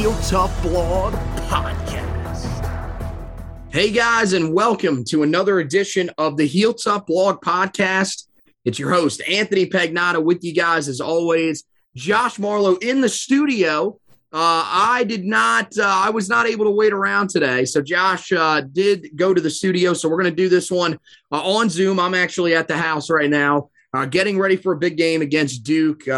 Heel Tough Blog Podcast. Hey guys, and welcome to another edition of the Heel Tough Blog Podcast. It's your host, Anthony Pagnotta, with you guys as always. Josh Marlowe in the studio. Uh, I did not, uh, I was not able to wait around today. So Josh uh, did go to the studio. So we're going to do this one uh, on Zoom. I'm actually at the house right now, uh, getting ready for a big game against Duke.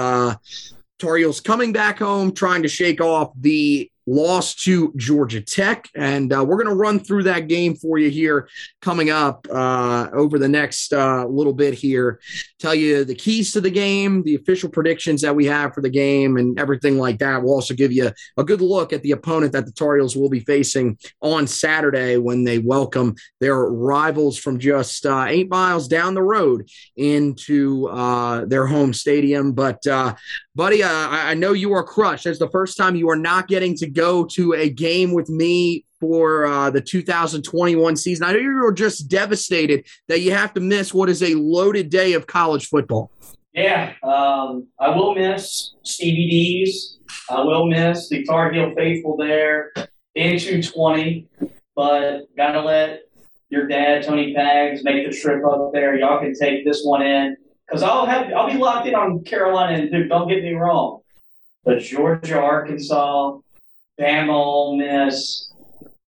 Tar Heels coming back home, trying to shake off the loss to Georgia Tech. And uh, we're going to run through that game for you here coming up uh, over the next uh, little bit here. Tell you the keys to the game, the official predictions that we have for the game, and everything like that. We'll also give you a good look at the opponent that the Tar Heels will be facing on Saturday when they welcome their rivals from just uh, eight miles down the road into uh, their home stadium. But, uh, buddy, I, I know you are crushed. It's the first time you are not getting to go to a game with me for uh, the 2021 season. I know you're just devastated that you have to miss what is a loaded day of college football. Yeah, um, I will miss Stevie D's. I will miss the Tar Heel faithful there in 220, but gotta let your dad, Tony Pags, make the trip up there. Y'all can take this one in because I'll have I'll be locked in on Carolina and Don't get me wrong, but Georgia, Arkansas, Bama, Ole Miss,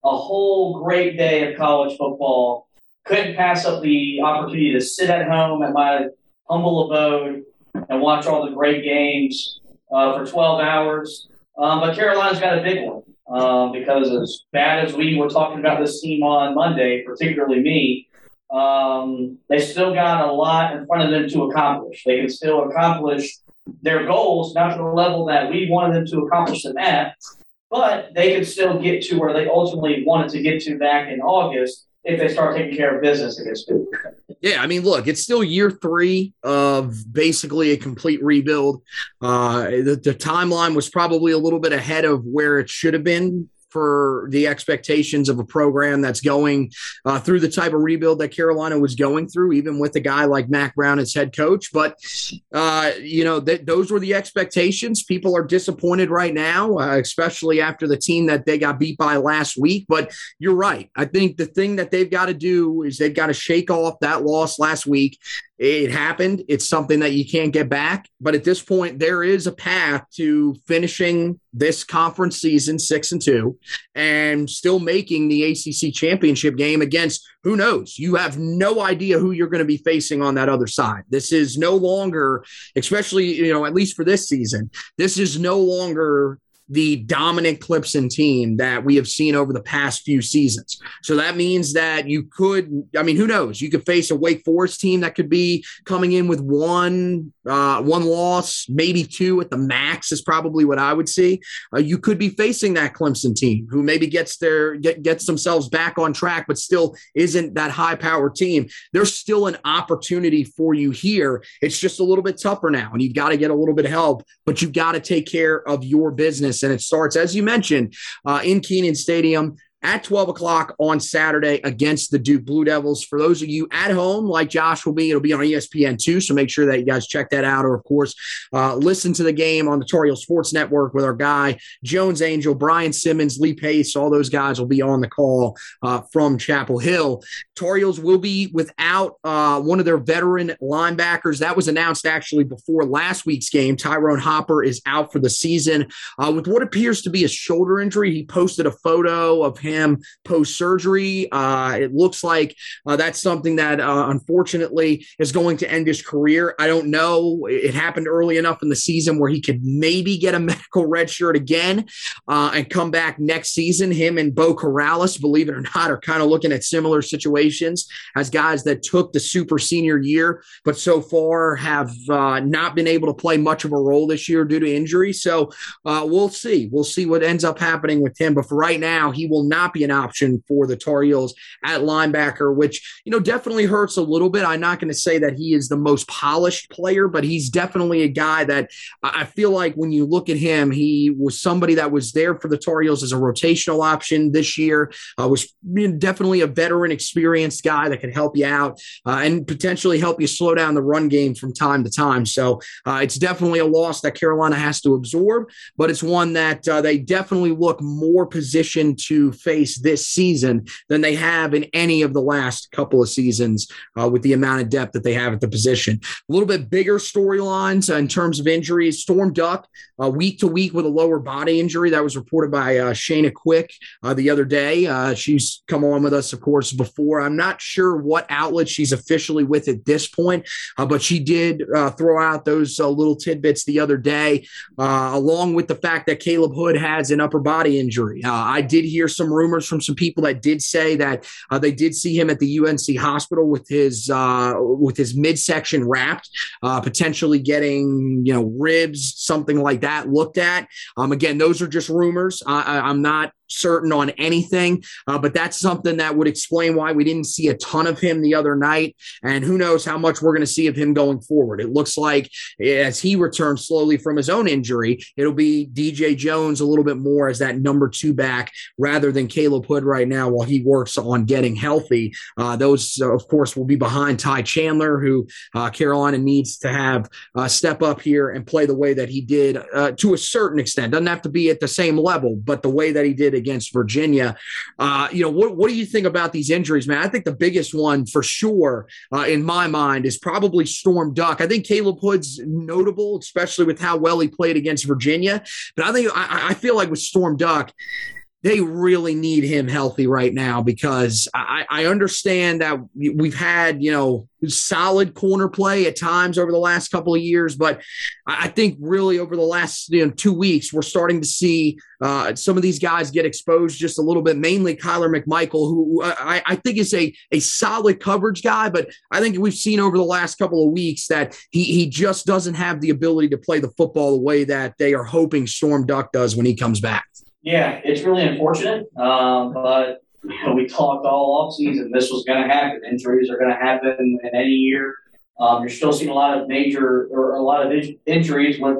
a whole great day of college football. Couldn't pass up the opportunity to sit at home at my humble abode and watch all the great games uh, for 12 hours. Um, but Carolina's got a big one um, because as bad as we were talking about this team on Monday, particularly me, um, they still got a lot in front of them to accomplish. They can still accomplish their goals, not to the level that we wanted them to accomplish them at, but they can still get to where they ultimately wanted to get to back in August if they start taking care of business against Duke. Yeah, I mean, look, it's still year three of basically a complete rebuild. Uh, the, the timeline was probably a little bit ahead of where it should have been for the expectations of a program that's going uh, through the type of rebuild that Carolina was going through, even with a guy like Mack Brown as head coach. But, uh, you know, th- those were the expectations. People are disappointed right now, uh, especially after the team that they got beat by last week. But you're right. I think the thing that they've got to do is they've got to shake off that loss last week it happened. It's something that you can't get back. But at this point, there is a path to finishing this conference season six and two and still making the ACC championship game against who knows? You have no idea who you're going to be facing on that other side. This is no longer, especially, you know, at least for this season, this is no longer the dominant Clemson team that we have seen over the past few seasons. So that means that you could, I mean, who knows? You could face a Wake Forest team that could be coming in with one uh, one loss, maybe two at the max is probably what I would see. Uh, you could be facing that Clemson team who maybe gets their get, gets themselves back on track, but still isn't that high power team. There's still an opportunity for you here. It's just a little bit tougher now, and you've got to get a little bit of help, but you've got to take care of your business. And it starts, as you mentioned, uh, in Kenan Stadium at 12 o'clock on Saturday against the Duke Blue Devils. For those of you at home, like Josh will be, it'll be on ESPN too. So make sure that you guys check that out. Or, of course, uh, listen to the game on the Tar Heel Sports Network with our guy, Jones Angell, Brian Simmons, Lee Pace. All those guys will be on the call uh, from Chapel Hill. Tar Heels will be without uh, one of their veteran linebackers. That was announced actually before last week's game. Tyrone Hopper is out for the season uh, with what appears to be a shoulder injury. He posted a photo of him post surgery. Uh, it looks like uh, that's something that uh, unfortunately is going to end his career. I don't know. It happened early enough in the season where he could maybe get a medical red shirt again uh, and come back next season. Him and Beau Corrales, believe it or not, are kind of looking at similar situations as guys that took the super senior year, but so far have uh, not been able to play much of a role this year due to injury. So uh, we'll see. We'll see what ends up happening with him. But for right now, he will not not be an option for the Tar Heels at linebacker, which, you know, definitely hurts a little bit. I'm not going to say that he is the most polished player, but he's definitely a guy that I feel like when you look at him, he was somebody that was there for the Tar Heels as a rotational option this year, uh, was definitely a veteran, experienced guy that could help you out uh, and potentially help you slow down the run game from time to time. So uh, it's definitely a loss that Carolina has to absorb, but it's one that uh, they definitely look more positioned to face face this season than they have in any of the last couple of seasons uh, with the amount of depth that they have at the position. A little bit bigger storylines uh, in terms of injuries. Storm Duck, uh, week to week with a lower body injury. That was reported by uh, Shayna Quick uh, the other day. Uh, she's come on with us, of course, before. I'm not sure what outlet she's officially with at this point, but she did throw out those little tidbits the other day, along with the fact that Caleb Hood has an upper body injury. I did hear some rumors from some people that did say that uh, they did see him at the UNC hospital with his uh, with his midsection wrapped, uh, potentially getting you know ribs, something like that looked at. Um, again, those are just rumors. I, I'm not certain on anything, uh, but that's something that would explain why we didn't see a ton of him the other night. And who knows how much we're going to see of him going forward. It looks like as he returns slowly from his own injury, it'll be DJ Jones a little bit more as that number two back rather than Caleb Hood right now while he works on getting healthy. Uh, those, uh, of course, will be behind Ty Chandler, who uh, Carolina needs to have step up here and play the way that he did uh, to a certain extent. Doesn't have to be at the same level, but the way that he did against Virginia. Uh, you know, what, what do you think about these injuries, man? I think the biggest one for sure uh, in my mind is probably Storm Duck. I think Caleb Hood's notable, especially with how well he played against Virginia. But I think I, I feel like with Storm Duck, they really need him healthy right now because I, I, understand that we've had, you know, solid corner play at times over the last couple of years, but I think really over the last you know, two weeks, we're starting to see uh, some of these guys get exposed just a little bit, mainly Kyler McMichael, who I, I think is a, a solid coverage guy, but I think we've seen over the last couple of weeks that he, he just doesn't have the ability to play the football the way that they are hoping Storm Duck does when he comes back. Yeah, it's really unfortunate, um, but you know, we talked all off season. This was going to happen. Injuries are going to happen in any year. Um, you're still seeing a lot of major or a lot of injuries with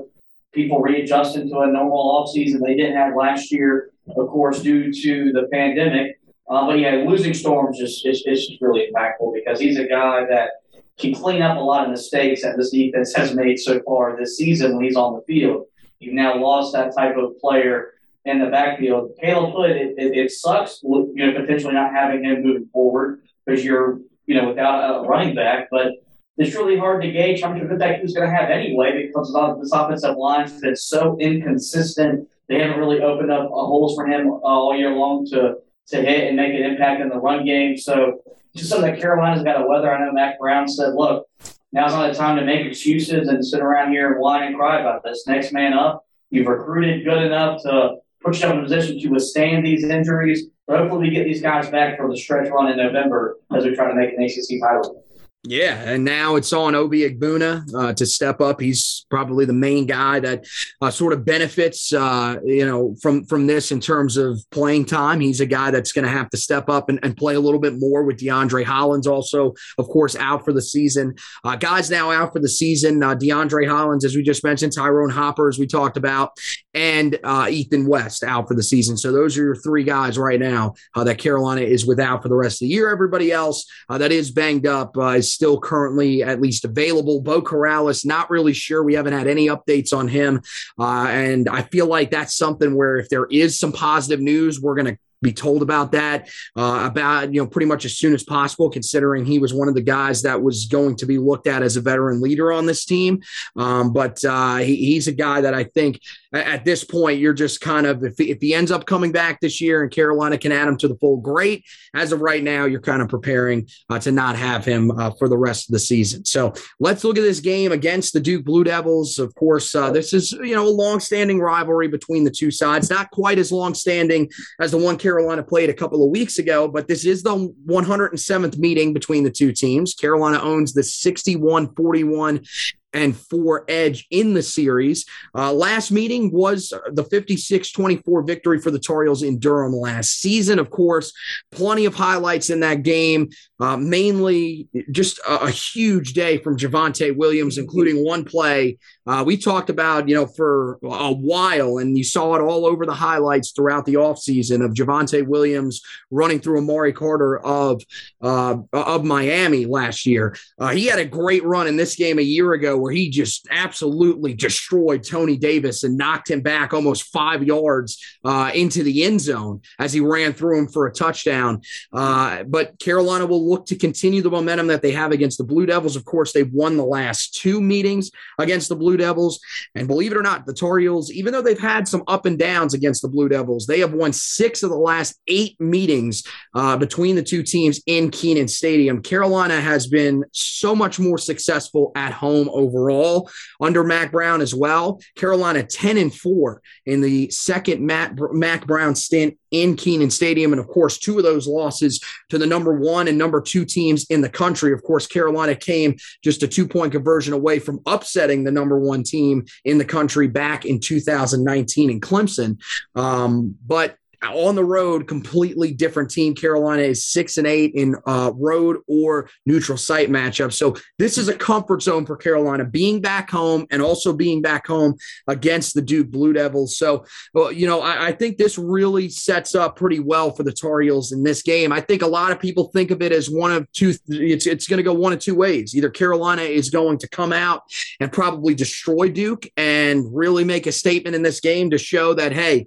people readjusting to a normal off season they didn't have last year, of course, due to the pandemic. Uh, but yeah, losing Storms is, is, is just really impactful because he's a guy that can clean up a lot of mistakes that this defense has made so far this season when he's on the field. You've now lost that type of player in the backfield. Caleb Hood, it, it, it, sucks, you know, potentially not having him moving forward because you're, you know, without a running back. But it's really hard to gauge how much of impact he's going to have anyway because this offensive line's been so inconsistent. They haven't really opened up uh, holes for him uh, all year long to to hit and make an impact in the run game. So just something that Carolina's got to weather. I know Mack Brown said, "Look, now's not the time to make excuses and sit around here and whine and cry about this. Next man up." You've recruited good enough to put yourself in a position to withstand these injuries. But hopefully, we get these guys back for the stretch run in November as we try to make an ACC title. Yeah, and now it's on Obi Igbuna uh, to step up. He's probably the main guy that uh, sort of benefits, uh, you know, from from this in terms of playing time. He's a guy that's going to have to step up and, and, play a little bit more. With DeAndre Hollins also, of course, out for the season. Uh, guys now out for the season. Uh, DeAndre Hollins, as we just mentioned, Tyrone Hopper, as we talked about, and uh, Ethan West out for the season. So those are your three guys right now that Carolina is without for the rest of the year. Everybody else that is banged up is still currently at least available. Beau Corrales, not really sure. We haven't had any updates on him. Uh, and I feel like that's something where if there is some positive news, we're going to be told about that uh, about you know pretty much as soon as possible considering he was one of the guys that was going to be looked at as a veteran leader on this team um, but uh, he, he's a guy that i think at this point you're just kind of if, if he ends up coming back this year and carolina can add him to the full great. As of right now you're kind of preparing uh, to not have him uh, for the rest of the season. So let's look at this game against the duke blue devils. Of course uh, this is you know a long-standing rivalry between the two sides. Not quite as long-standing as the one Carolina played a couple of weeks ago, but this is the 107th meeting between the two teams. Carolina owns the 61 41 and four edge in the series. Uh, last meeting was the 56 24 victory for the Tar Heels in Durham last season. Of course, plenty of highlights in that game, uh, mainly just a, a, huge day from Javonte Williams, including one play uh, we talked about, you know, for a while, and you saw it all over the highlights throughout the offseason of Javonte Williams running through Amari Carter of uh, of Miami last year. Uh, he had a great run in this game a year ago where he just absolutely destroyed Tony Davis and knocked him back almost five yards uh, into the end zone as he ran through him for a touchdown. Uh, but Carolina will look to continue the momentum that they have against the Blue Devils. Of course, they've won the last two meetings against the Blue Devils. And believe it or not, the Tar Heels, even though they've had some up and downs against the Blue Devils, they have won six of the last eight meetings uh, between the two teams in Kenan Stadium. Carolina has been so much more successful at home overall under Mack Brown as well. Carolina 10 and 4 in the second Matt, Mack Brown stint in Kenan Stadium. And of course, two of those losses to the number one and number two teams in the country. Of course, Carolina came just a two point conversion away from upsetting the number one team in the country back in 2019 in Clemson. Um, but on the road, completely different team. Carolina is six and eight in uh, road or neutral site matchups. So this is a comfort zone for Carolina, being back home and also being back home against the Duke Blue Devils. So, well, you know, I, I think this really sets up pretty well for the Tar Heels in this game. I think a lot of people think of it as one of two. It's it's going to go one of two ways. Either Carolina is going to come out and probably destroy Duke and really make a statement in this game to show that hey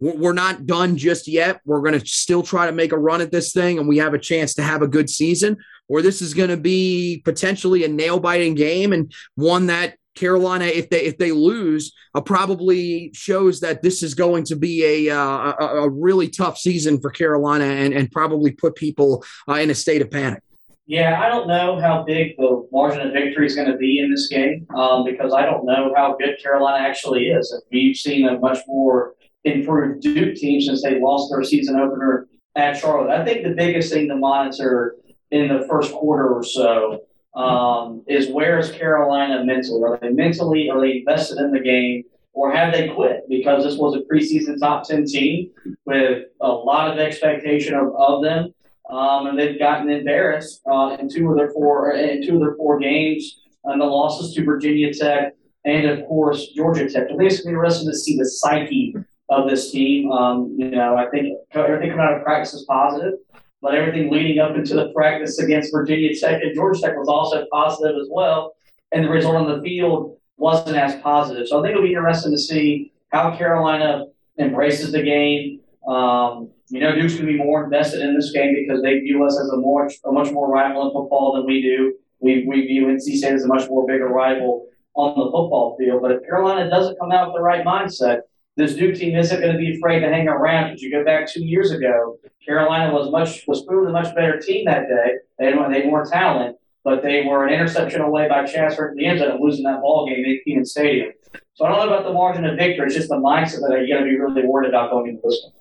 we're not done just yet. We're going to still try to make a run at this thing, and we have a chance to have a good season. Or this is going to be potentially a nail biting game and one that Carolina, if they if they lose, uh, probably shows that this is going to be a, uh, a, a really tough season for Carolina and and probably put people uh, in a state of panic. Yeah, I don't know how big the margin of victory is going to be in this game um, because I don't know how good Carolina actually is. We've seen a much more improved Duke team since they lost their season opener at Charlotte. I think the biggest thing to monitor in the first quarter or so um, is where is Carolina mentally? Are they mentally, are they invested in the game, or have they quit? Because this was a preseason top 10 team with a lot of expectation of, of them. Um, and they've gotten embarrassed uh, in two of their four in two of their four games, and the losses to Virginia Tech and of course Georgia Tech. I think it's going to interesting to see the psyche of this team. Um, you know, I think everything coming out of practice is positive, but everything leading up into the practice against Virginia Tech and Georgia Tech was also positive as well. And the result on the field wasn't as positive. So I think it'll be interesting to see how Carolina embraces the game. Um, you know, Duke's going to be more invested in this game because they view us as a more a much more rival in football than we do. We, we view NC State as a much more bigger rival on the football field. But if Carolina doesn't come out with the right mindset, this Duke team isn't going to be afraid to hang around. Because you go back two years ago, Carolina was much was proving a much better team that day. They had, they had more talent, but they were an interception away by Chancellor at the end of losing that ball game at Kenan Stadium. So I don't know about the margin of victory. It's just the mindset that you got to be really worried about going into this one.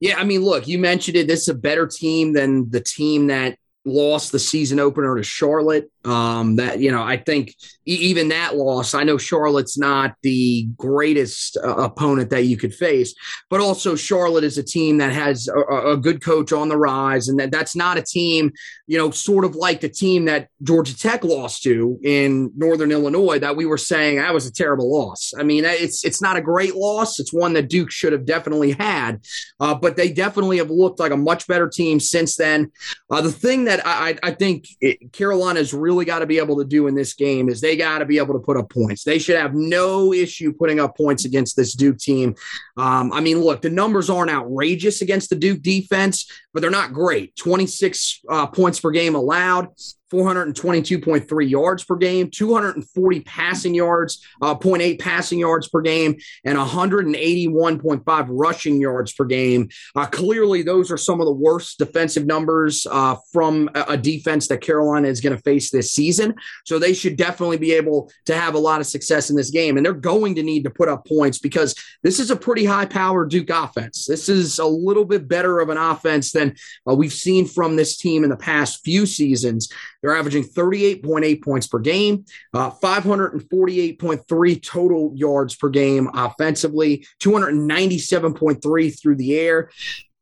Yeah, I mean, look, you mentioned it. This is a better team than the team that lost the season opener to Charlotte. Um, that you know, I think even that loss. I know Charlotte's not the greatest uh, opponent that you could face, but also Charlotte is a team that has a, a, good coach on the rise, and that that's not a team, you know, sort of like the team that Georgia Tech lost to in Northern Illinois. That we were saying that was a terrible loss. I mean, it's it's not a great loss. It's one that Duke should have definitely had, uh, but they definitely have looked like a much better team since then. Uh, the thing that I, I think it, Carolina is really really got to be able to do in this game is they got to be able to put up points. They should have no issue putting up points against this Duke team. Um, I mean, look, the numbers aren't outrageous against the Duke defense, but they're not great. 26 uh, points per game allowed. 422.3 yards per game, 240 passing yards, uh, 0.8 passing yards per game, and 181.5 rushing yards per game. Uh, clearly, those are some of the worst defensive numbers uh, from a, a, defense that Carolina is going to face this season. So they should definitely be able to have a lot of success in this game. And they're going to need to put up points because this is a pretty high powered Duke offense. This is a little bit better of an offense than uh, we've seen from this team in the past few seasons. They're averaging 38.8 points per game, uh, 548.3 total yards per game offensively, 297.3 through the air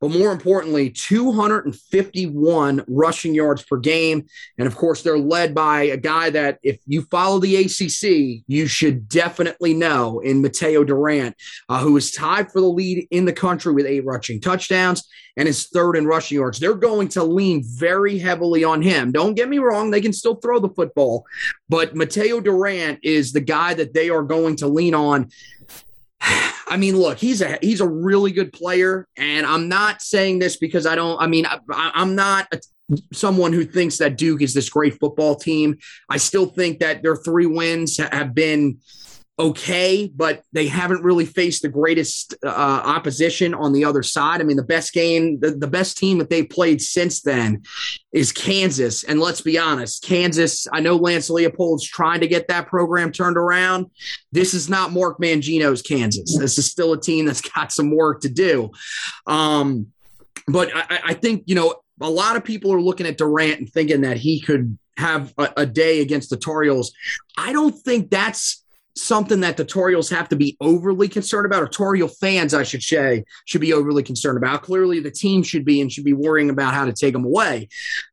but more importantly, 251 rushing yards per game. And of course, they're led by a guy that, if you follow the ACC, you should definitely know in Mataeo Durant, uh, who is tied for the lead in the country with eight rushing touchdowns and is third in rushing yards. They're going to lean very heavily on him. Don't get me wrong, they can still throw the football, but Mataeo Durant is the guy that they are going to lean on I mean, look, he's a he's a really good player, and I'm not saying this because I don't. I mean, I, am not a, someone who thinks that Duke is this great football team. I still think that their three wins have been okay, but they haven't really faced the greatest uh, opposition on the other side. I mean, the best game, the, the best team that they played since then is Kansas. And let's be honest, Kansas, I know Lance Leipold's trying to get that program turned around. This is not Mark Mangino's Kansas. This is still a team that's got some work to do. Um, but I, I think, you know, a lot of people are looking at Durant and thinking that he could have a, a day against the Tar Heels. I don't think that's something that Tar have to be overly concerned about, or Heel fans, I should say, should be overly concerned about. Clearly, the team should be and should be worrying about how to take them away.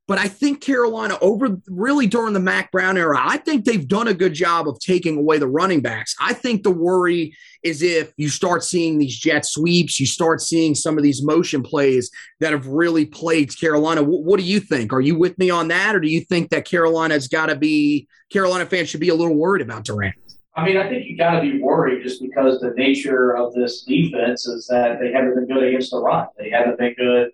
But I think Carolina, over really during the Mack Brown era, I think they've done a good job of taking away the running backs. I think the worry is if you start seeing these jet sweeps, you start seeing some of these motion plays that have really plagued Carolina. W- what do you think? Are you with me on that, or do you think that Carolina's got to be Carolina fans should be a little worried about Durant? I mean, I think you got to be worried just because the nature of this defense is that they haven't been good against the run. They haven't been good.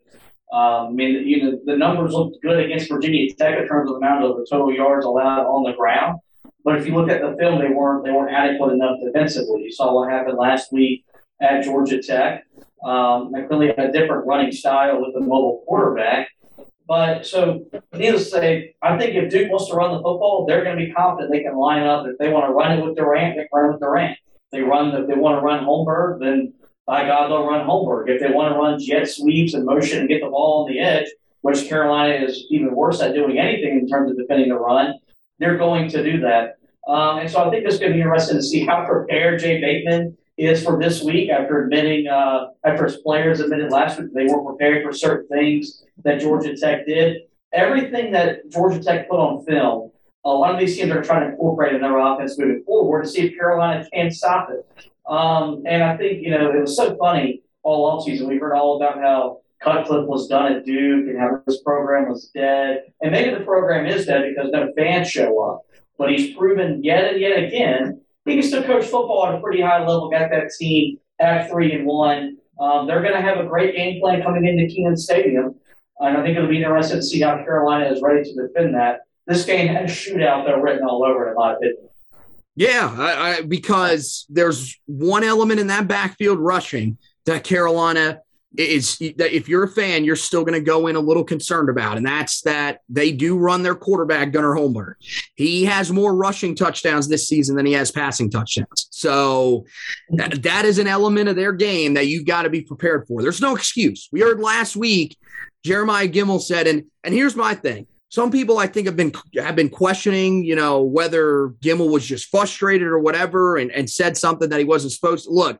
Um, I mean, you know, the numbers looked good against Virginia Tech in terms of amount of the total yards allowed on the ground. But if you look at the film, they weren't they weren't adequate enough defensively. You saw what happened last week at Georgia Tech. Um, they clearly had a different running style with the mobile quarterback. But so, needless to say, I think if Duke wants to run the football, they're going to be confident they can line up. If they want to run it with Durant, they run it with Durant. If they run, if they want to run Holmberg, then by God, they'll run Holmberg. If they want to run jet sweeps and motion and get the ball on the edge, which Carolina is even worse at doing anything in terms of defending the run, they're going to do that. Um, and so I think it's going to be interesting to see how prepared Jay Bateman is for this week after admitting, uh, after his players admitted last week they weren't prepared for certain things that Georgia Tech did. Everything that Georgia Tech put on film, a lot of these teams are trying to incorporate in their offense moving forward to see if Carolina can stop it. Um, and I think, you know, it was so funny all offseason. We heard all about how Cutcliffe was done at Duke and how this program was dead. And maybe the program is dead because no fans show up. But he's proven yet and yet again he can still coach football at a pretty high level, got that team at three and one. Um, they're going to have a great game plan coming into Kenan Stadium. And I think it'll be interesting to see how Carolina is ready to defend that. This game has shootout that written all over it, in my opinion. Yeah, I, I, because there's one element in that backfield rushing that Carolina is that if you're a fan, you're still going to go in a little concerned about, and that's that they do run their quarterback Gunnar Holmberg. He has more rushing touchdowns this season than he has passing touchdowns. So that, that is an element of their game that you've got to be prepared for. There's no excuse. We heard last week Jeremiah Gemmel said, and and here's my thing. Some people I think have been have been questioning, you know, whether Gemmel was just frustrated or whatever, and, and said something that he wasn't supposed to. Look,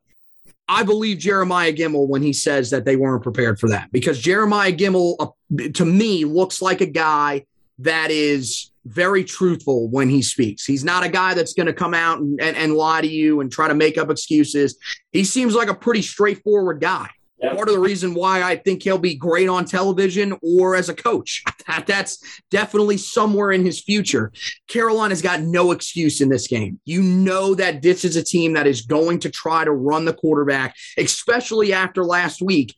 I believe Jeremiah Gemmel when he says that they weren't prepared for that because Jeremiah Gemmel, uh, to me, looks like a guy that is very truthful when he speaks. He's not a guy that's going to come out and, and, and, lie to you and try to make up excuses. He seems like a pretty straightforward guy. Yep. Part of the reason why I think he'll be great on television or as a coach. That, that's definitely somewhere in his future. Carolina's got no excuse in this game. You know that this is a team that is going to try to run the quarterback, especially after last week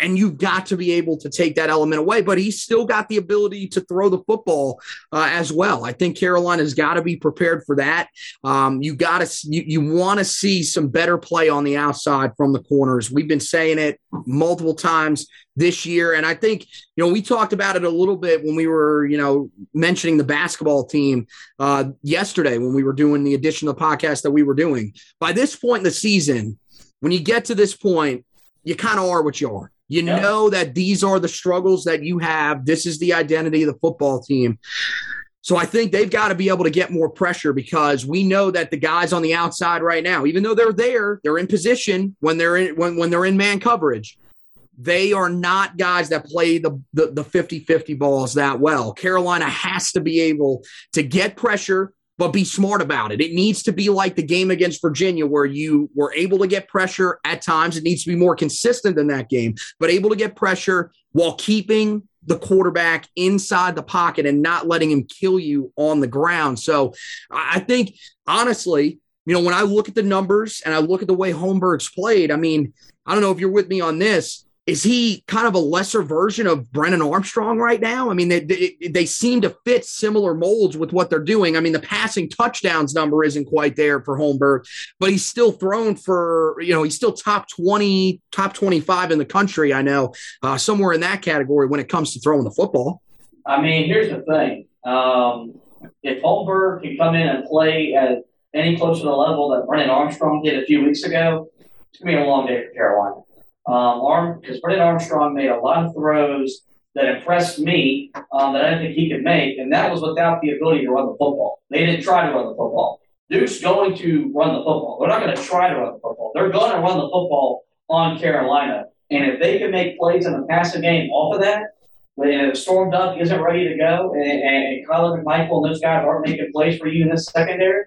and you've got to be able to take that element away. But he's still got the ability to throw the football uh, as well. I think Carolina's got to be prepared for that. Um, you got to you, you want to see some better play on the outside from the corners. We've been saying it multiple times this year, and I think you know we talked about it a little bit when we were you know mentioning the basketball team uh, yesterday when we were doing the addition of the podcast that we were doing. By this point in the season, when you get to this point, you kind of are what you are you know that these are the struggles that you have. This is the identity of the football team. So I think they've got to be able to get more pressure because we know that the guys on the outside right now, even though they're there, they're in position when they're in when, when they're in man coverage. They are not guys that play the, the the 50-50 balls that well. Carolina has to be able to get pressure but be smart about it. It needs to be like the game against Virginia, where you were able to get pressure at times. It needs to be more consistent than that game, but able to get pressure while keeping the quarterback inside the pocket and not letting him kill you on the ground. So I think, honestly, you know, when I look at the numbers and I look at the way Holmberg's played, I mean, I don't know if you're with me on this is he kind of a lesser version of Brennan Armstrong right now? I mean, they, they, they, seem to fit similar molds with what they're doing. I mean, the passing touchdowns number isn't quite there for Holmberg, but he's still thrown for, you know, he's still top 20, top 25 in the country, I know, uh, somewhere in that category when it comes to throwing the football. I mean, here's the thing. Um, if Holmberg can come in and play at any closer to the level that Brennan Armstrong did a few weeks ago, it's going to be a long day for Carolina. Um, Arm because Brennan Armstrong made a lot of throws that impressed me um, that I didn't think he could make, and that was without the ability to run the football. They didn't try to run the football. Duke's going to run the football. They're not going to try to run the football. They're going to run the football on Carolina. And if they can make plays in the passing game off of that, if Storm Duck isn't ready to go and, and Kyler McMichael and those guys aren't making plays for you in this secondary,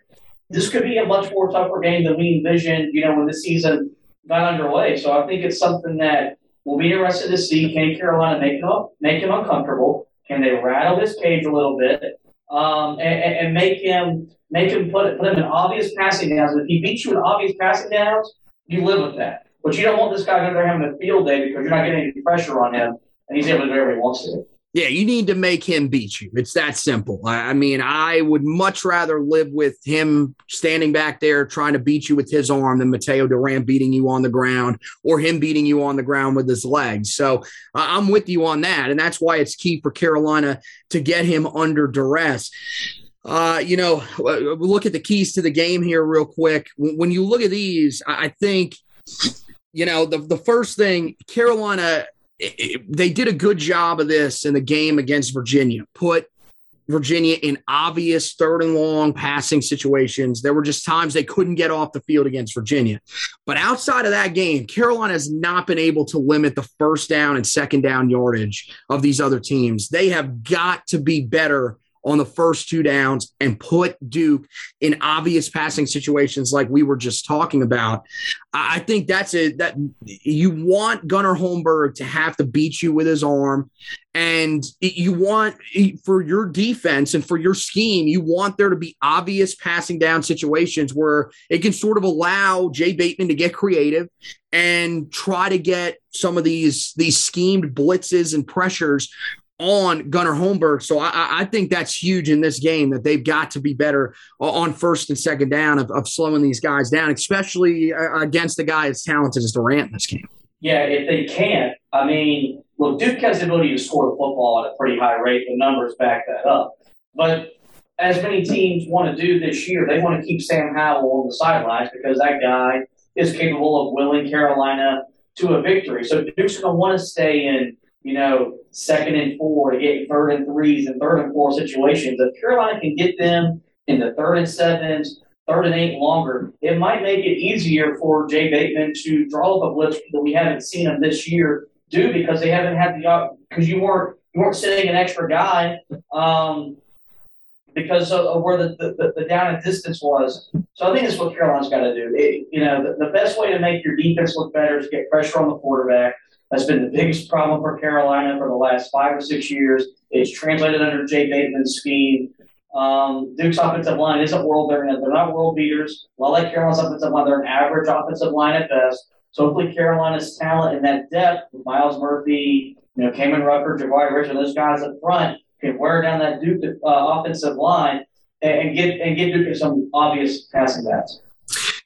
this could be a much more tougher game than we envisioned, you know, when the season got underway. So I think it's something that we'll be interested to see. Can Carolina make him make him uncomfortable? Can they rattle his cage a little bit um, and, and, make him make him put put him in obvious passing downs? If he beats you in obvious passing downs, you live with that. But you don't want this guy going there having a field day because you're not getting any pressure on him, and he's able to do whatever he wants to. Yeah, you need to make him beat you. It's that simple. I, I, mean, I would much rather live with him standing back there trying to beat you with his arm than Mataeo Durant beating you on the ground or him beating you on the ground with his legs. So uh, I'm with you on that. And that's why it's key for Carolina to get him under duress. Uh, you know, look at the keys to the game here, real quick. When you look at these, I think, you know, the, the first thing, Carolina they did a good job of this in the game against Virginia. Put Virginia in obvious third and long passing situations. There were just times they couldn't get off the field against Virginia. But outside of that game, Carolina has not been able to limit the first down and second down yardage of these other teams. They have got to be better on the first two downs and put Duke in obvious passing situations like we were just talking about. I think that's it. That you want Gunnar Holmberg to have to beat you with his arm, and you want for your defense and for your scheme, you want there to be obvious passing down situations where it can sort of allow Jay Bateman to get creative and try to get some of these these schemed blitzes and pressures on Gunnar Holmberg. So I, I, think that's huge in this game that they've got to be better on first and second down of, of slowing these guys down, especially uh, against a guy as talented as Durant in this game. yeah, if they can't, I mean, look, Duke has the ability to score football at a pretty high rate. The numbers back that up. But as many teams want to do this year, they want to keep Sam Howell on the sidelines because that guy is capable of willing Carolina to a victory. So Duke's going to want to stay in, you know, second and four to get third and threes and third and four situations. If Carolina can get them in the third and sevens, third and eight longer, it might make it easier for Jay Bateman to draw up a blitz that we haven't seen him this year do because they haven't had the because you weren't you weren't sitting an extra guy. Um, because of, of where the, the, the, down and distance was. So I think that's what Carolina's got to do. It, you know, the, the best way to make your defense look better is get pressure on the quarterback. That's been the biggest problem for Carolina for the last five or six years. It's translated under Jay Bateman's scheme. Um, Duke's offensive line isn't world they're, they're not world beaters. Well, like Carolina's offensive line, they're an average offensive line at best. So hopefully Carolina's talent and that depth with Myles Murphy, you know, Kaimon Rucker, Jahvaree Richard, those guys up front can wear down that Duke uh, offensive line and, and get and get Duke some obvious passing backs.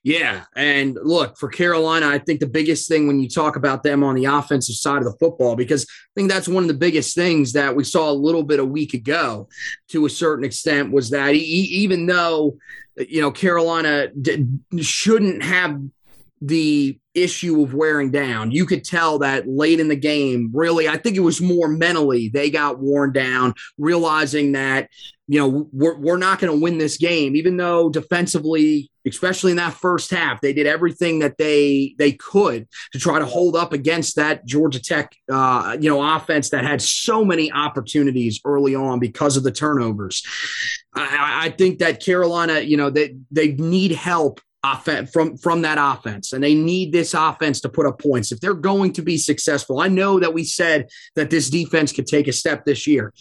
Yeah, and look for Carolina, I think the biggest thing when you talk about them on the offensive side of the football, because I think that's one of the biggest things that we saw a little bit a week ago, to a certain extent, was that he, even though you know Carolina d- shouldn't have the issue of wearing down. You could tell that late in the game, really, I think it was more mentally they got worn down, realizing that, you know, we're, we're not going to win this game, even though defensively, especially in that first half, they did everything that they they could to try to hold up against that Georgia Tech, uh, you know, offense that had so many opportunities early on because of the turnovers. I, I think that Carolina, you know, they they need help offense from from that offense and they need this offense to put up points if they're going to be successful i know that we said that this defense could take a step this year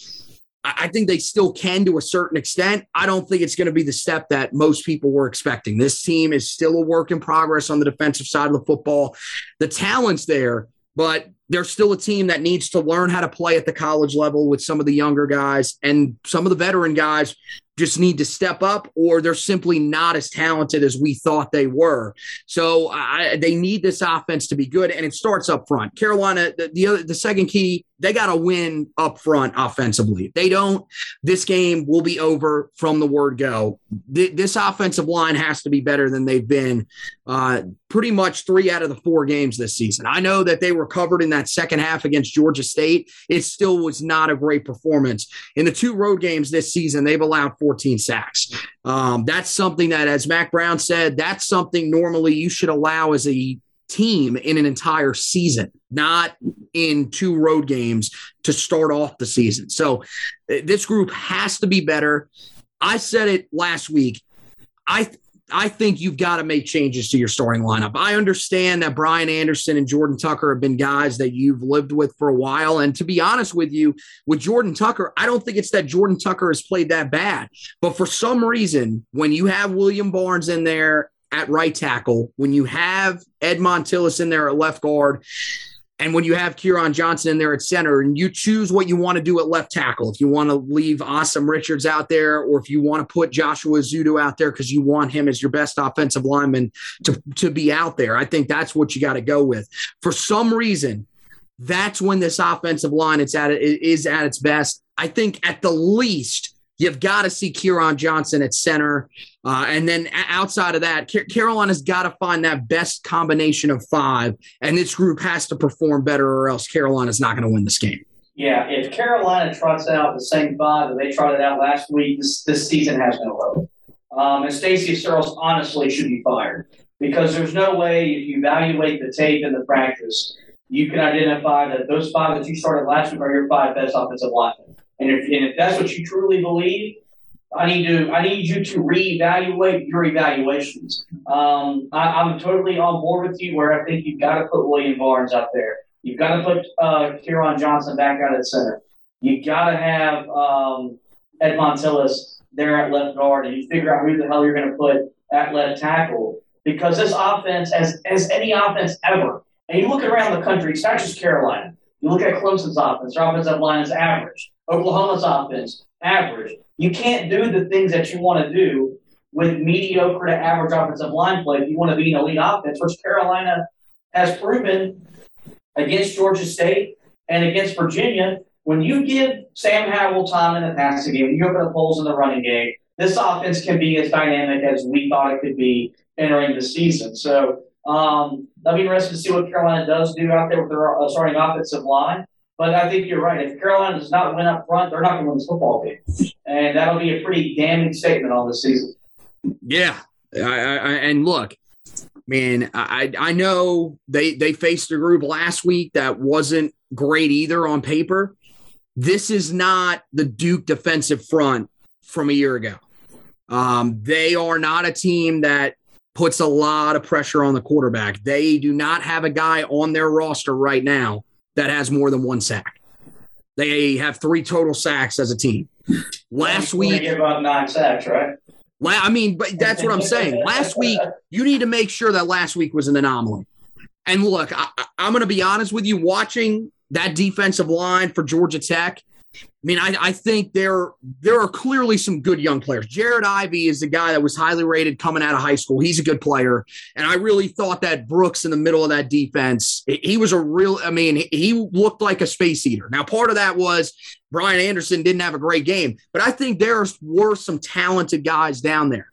I think they still can to a certain extent. I don't think it's going to be the step that most people were expecting. This team is still a work in progress on the defensive side of the football. The talent's there, but they're still a team that needs to learn how to play at the college level with some of the younger guys and some of the veteran guys just need to step up or they're simply not as talented as we thought they were. So I, they need this offense to be good, and it starts up front. Carolina, the the, other, the second key, they got to win up front offensively. If they don't, this game will be over from the word go. Th- this offensive line has to be better than they've been uh, pretty much three out of the four games this season. I know that they were covered in that second half against Georgia State. It still was not a great performance. In the two road games this season, they've allowed 14 sacks. Um, that's something that, as Mack Brown said, that's something normally you should allow as a team in an entire season, not in two road games to start off the season. So uh, this group has to be better. I said it last week. I I think you've got to make changes to your starting lineup. I understand that Brian Anderson and Jordan Tucker have been guys that you've lived with for a while. And to be honest with you, with Jordan Tucker, I don't think it's that Jordan Tucker has played that bad. But for some reason, when you have William Barnes in there at right tackle, when you have Ed Montilus in there at left guard, and when you have Kieran Johnson in there at center, and you choose what you want to do at left tackle, if you want to leave Asim Richards out there, or if you want to put Joshua Ezeudu out there because you want him as your best offensive lineman to, to be out there, I think that's what you got to go with. For some reason, that's when this offensive line it's at is at its best. I think at the least You've got to see Kieran Johnson at center. Uh, and then outside of that, Carolina's got to find that best combination of five. And this group has to perform better, or else Carolina's not going to win this game. Yeah, if Carolina trots out the same five that they trotted out last week, this, this season has no hope. Um, and Stacy Searels honestly should be fired because there's no way if you evaluate the tape and the practice, you can identify that those five that you started last week are your five best offensive linemen. And if, and if that's what you truly believe, I need to I need you to reevaluate your evaluations. Um, I, am totally on board with you where I think you've got to put William Barnes out there. You've got to put uh, Kieran Johnson back out at center. You've got to have um, Ed Montilus there at left guard, and you figure out who the hell you're going to put at left tackle because this offense, as as any offense ever, and you look around the country, it's not just Carolina. You look at Clemson's offense; their offensive line is average. Oklahoma's offense, average. You can't do the things that you want to do with mediocre to average offensive line play if you want to be an elite offense, which Carolina has proven against Georgia State and against Virginia, when you give Sam Howell time in the passing game, you open up holes in the running game, this offense can be as dynamic as we thought it could be entering the season. So um, I'll be interested to see what Carolina does do out there with their uh, starting offensive line. But I think you're right. If Carolina does not win up front, they're not going to win this football game, and that'll be a pretty damning statement on the season. Yeah, I, I, and look, man, I I know they they faced a group last week that wasn't great either on paper. This is not the Duke defensive front from a year ago. Um, they are not a team that puts a lot of pressure on the quarterback. They do not have a guy on their roster right now that has more than one sack. They have three total sacks as a team. Last week, about nine sacks, right? I mean, but that's what I'm saying. Last week, you need to make sure that last week was an anomaly. And look, I, am going to be honest with you. Watching that defensive line for Georgia Tech, I mean, I, I, think there there are clearly some good young players. Jared Ivey is the guy that was highly rated coming out of high school. He's a good player, and I really thought that Brooks in the middle of that defense, he was a real. I mean, he looked like a space eater. Now, part of that was Brian Anderson didn't have a great game, but I think there were some talented guys down there.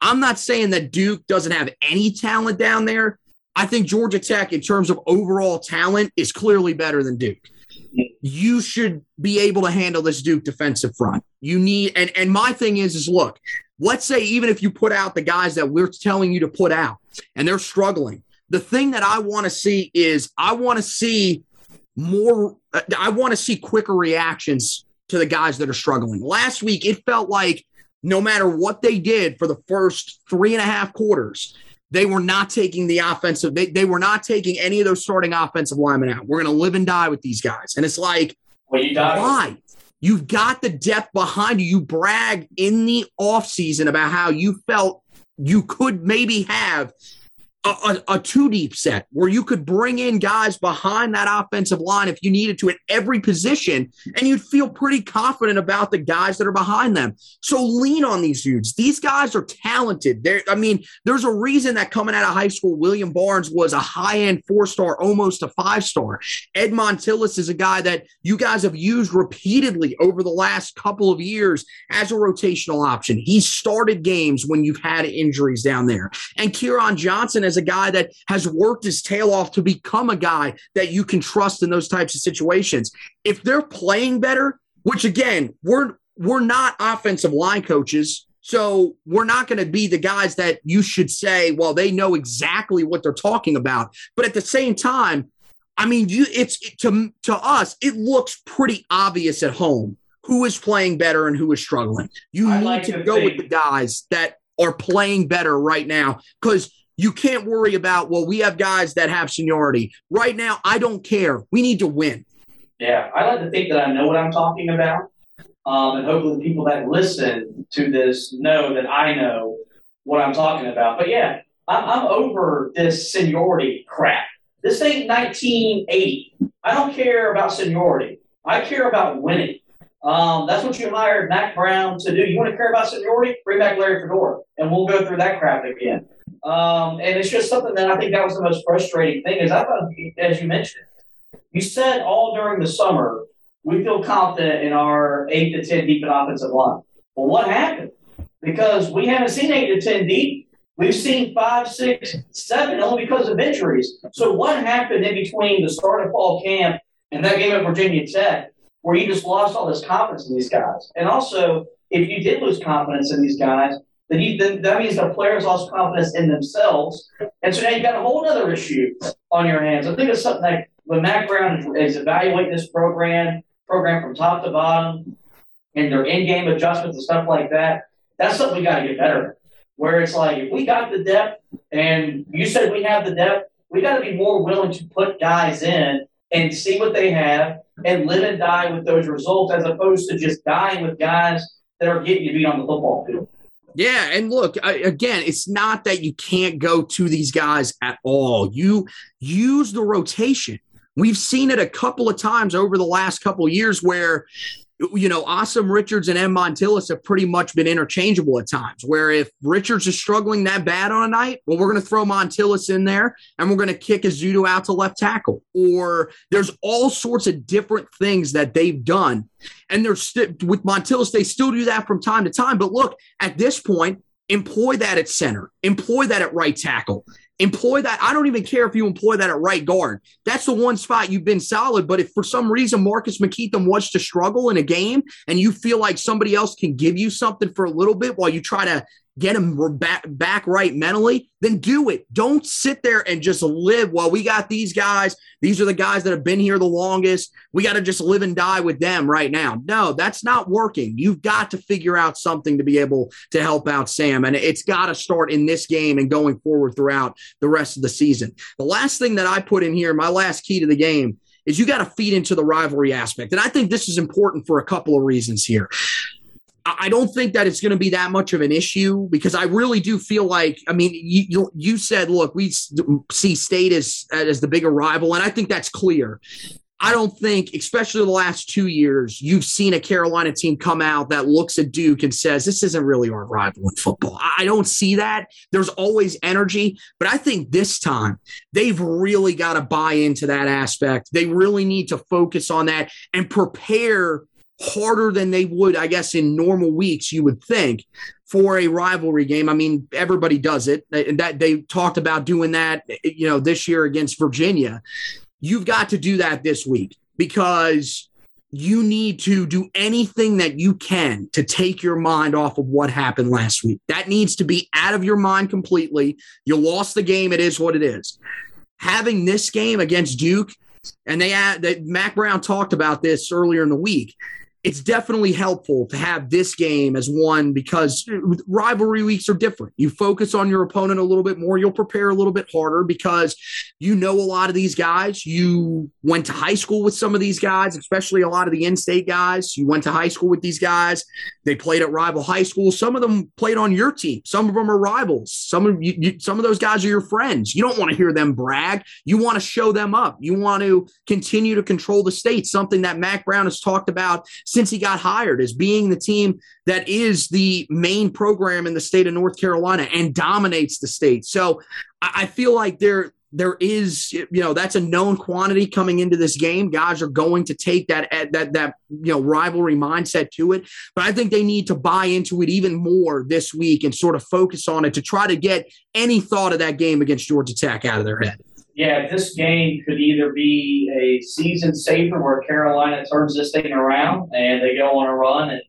I'm not saying that Duke doesn't have any talent down there. I think Georgia Tech, in terms of overall talent, is clearly better than Duke you should be able to handle this Duke defensive front. You need and and my thing is is look, let's say even if you put out the guys that we're telling you to put out and they're struggling, the thing that I want to see is I want to see more uh, I want to see quicker reactions to the guys that are struggling. Last week it felt like no matter what they did for the first three and a half quarters, they were not taking the offensive, they, they were not taking any of those starting offensive linemen out. We're going to live and die with these guys. And it's like, well, you why? You've got the depth behind you. You brag in the offseason about how you felt you could maybe have a, a, two deep set where you could bring in guys behind that offensive line if you needed to at every position, and you'd feel pretty confident about the guys that are behind them. So lean on these dudes. These guys are talented. There, I mean, there's a reason that coming out of high school, William Barnes was a high end four star, almost a five star. Ed Montilus is a guy that you guys have used repeatedly over the last couple of years as a rotational option. He started games when you've had injuries down there, and Kieran Johnson as a guy that has worked his tail off to become a guy that you can trust in those types of situations. If they're playing better, which again, we're we're not offensive line coaches, so we're not going to be the guys that you should say, well, they know exactly what they're talking about. But at the same time, I mean, you it's to to us, it looks pretty obvious at home who is playing better and who is struggling. You I need like to go think. with the guys that are playing better right now because you can't worry about, well, we have guys that have seniority. Right now, I don't care. We need to win. Yeah, I like to think that I know what I'm talking about. Um, and hopefully, the people that listen to this know that I know what I'm talking about. But yeah, I'm, I'm over this seniority crap. This ain't 1980. I don't care about seniority. I care about winning. Um, that's what you hired Mack Brown to do. You want to care about seniority? Bring back Larry Fedora, and we'll go through that crap again. Um, and it's just something that I think that was the most frustrating thing is I thought, as you mentioned, you said all during the summer, we feel confident in our eight to 10 deep and offensive line. Well, what happened? Because we haven't seen eight to 10 deep. We've seen five, six, seven only because of injuries. So what happened in between the start of fall camp and that game at Virginia Tech where you just lost all this confidence in these guys? And also, if you did lose confidence in these guys, you, then that means the players lost confidence in themselves. And so now you've got a whole other issue on your hands. I think it's something that when Mack Brown is, is evaluating this program, program from top to bottom, and their in-game adjustments and stuff like that, that's something we got to get better. Where it's like, if we got the depth, and you said we have the depth, we got to be more willing to put guys in and see what they have and live and die with those results as opposed to just dying with guys that are getting you beat on the football field. Yeah, and look again, it's not that you can't go to these guys at all. You use the rotation. We've seen it a couple of times over the last couple of years where you know, Asim Richards and M. Montilus have pretty much been interchangeable at times. Where if Richards is struggling that bad on a night, well, we're going to throw Montilus in there and we're going to kick Ezeudu out to left tackle. Or there's all sorts of different things that they've done. And there's st- with Montilus, they still do that from time to time. But look, at this point, employ that at center, employ that at right tackle. Employ that. I don't even care if you employ that at right guard. That's the one spot you've been solid. But if for some reason Marcus McKethan wants to struggle in a game and you feel like somebody else can give you something for a little bit while you try to get him back, back right mentally, then do it. Don't sit there and just live. Well, we got these guys. These are the guys that have been here the longest. We got to just live and die with them right now. No, that's not working. You've got to figure out something to be able to help out Sam. And it's got to start in this game and going forward throughout the rest of the season. The last thing that I put in here, my last key to the game, is you got to feed into the rivalry aspect. And I think this is important for a couple of reasons here. I don't think that it's going to be that much of an issue because I really do feel like I mean you you said look we see state as as the bigger rival and I think that's clear. I don't think, especially the last two years, you've seen a Carolina team come out that looks at Duke and says, This isn't really our rival in football. I don't see that. There's always energy, but I think this time they've really got to buy into that aspect. They really need to focus on that and prepare harder than they would, I guess, in normal weeks, you would think, for a rivalry game. I mean, everybody does it. And That they talked about doing that, you know, this year against Virginia. You've got to do that this week because you need to do anything that you can to take your mind off of what happened last week. That needs to be out of your mind completely. You lost the game. It is what it is. Having this game against Duke, and they that Mack Brown talked about this earlier in the week it's definitely helpful to have this game as one because rivalry weeks are different. You focus on your opponent a little bit more, you'll prepare a little bit harder because you know a lot of these guys. You went to high school with some of these guys, especially a lot of the in state guys. You went to high school with these guys. They played at rival high school. Some of them played on your team. Some of them are rivals. Some of you, you some of those guys are your friends. You don't want to hear them brag. You want to show them up. You want to continue to control the state, something that Mack Brown has talked about since he got hired as being the team that is the main program in the state of North Carolina and dominates the state. So I feel like there there is you know that's a known quantity coming into this game. Guys are going to take that that that you know rivalry mindset to it. But i think they need to buy into it even more this week and sort of focus on it to try to get any thought of that game against georgia tech out of their head yeah, this game could either be a season saver where Carolina turns this thing around and they go on a run and,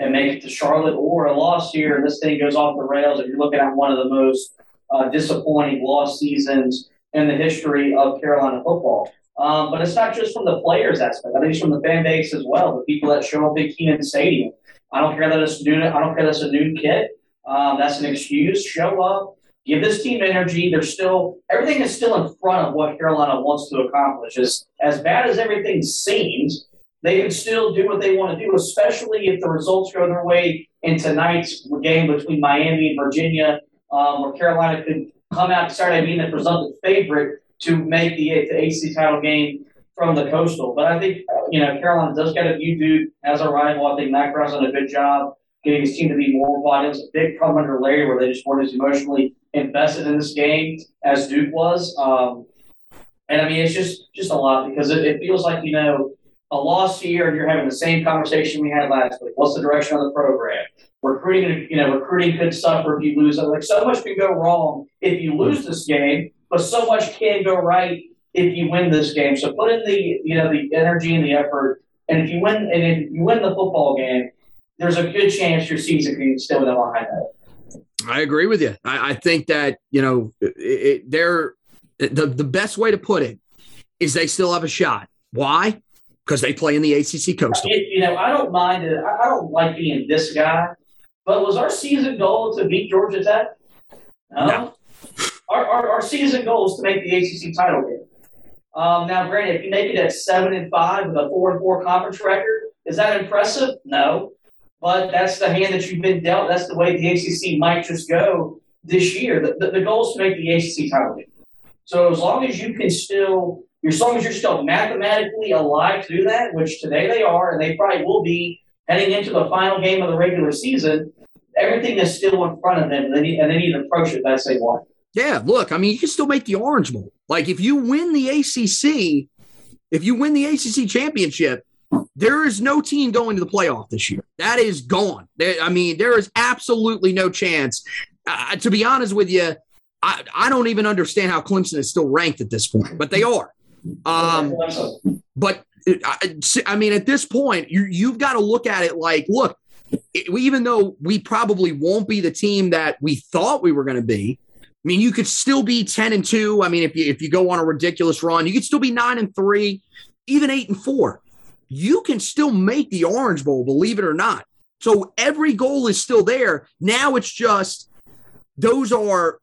and make it to Charlotte, or a loss here and this thing goes off the rails If you're looking at one of the most uh, disappointing loss seasons in the history of Carolina football. Um, but it's not just from the players aspect. I think it's from the fan base as well. The people that show up at Kenan Stadium. I don't care that it's new. I don't care that it's a new kit. Um, that's an excuse. Show up, give this team energy. They're still everything is still in front of what Carolina wants to accomplish. As as bad as everything seems, they can still do what they want to do, especially if the results go their way in tonight's game between Miami and Virginia, um, where Carolina could come out Saturday being the presumptive favorite to make the, the ACC title game from the Coastal. But I think you know Carolina does get a view dude as a rival. I think Mack Brown's done a good job his team to be more bought. It a big problem under Larry where they just weren't as emotionally invested in this game as Duke was. Um, and I mean, it's just just a lot because it, it, feels like you know a loss here, and you're having the same conversation we had last week. What's the direction of the program? Recruiting, you know, recruiting could suffer if you lose. Like so much can go wrong if you lose this game, but so much can go right if you win this game. So put in the you know the energy and the effort, and if you win and if you win the football game, there's a good chance your season can still go behind that. I agree with you. I, I think that you know it, it, they're the the best way to put it is they still have a shot. Why? Because they play in the ACC Coastal. It, you know, I don't mind it. I, I don't like being this guy, but was our season goal to beat Georgia Tech? No. no. Our, our, our, season goal is to make the ACC title game. Um, now, granted, if you make it at seven and five with a four and four conference record, is that impressive? No but that's the hand that you've been dealt. That's the way the ACC might just go this year. The, the, the goal is to make the ACC title game. So as long as you can still as long as you're still mathematically alive to do that, which today they are, and they probably will be heading into the final game of the regular season, everything is still in front of them, and they need, and they need to approach it best they want. Yeah, look, I mean, you can still make the Orange Bowl. Like if you win the ACC, if you win the ACC championship, there is no team going to the playoff this year. That is gone. I mean, there is absolutely no chance. Uh, to be honest with you, I, I don't even understand how Clemson is still ranked at this point, but they are. Um, but I, I mean, at this point, you, you've got to look at it like, look, even though we probably won't be the team that we thought we were going to be, I mean, you could still be 10 and 2. I mean, if you if you go on a ridiculous run, you could still be 9 and 3, even 8 and 4. You can still make the Orange Bowl, believe it or not. So every goal is still there. Now it's just those are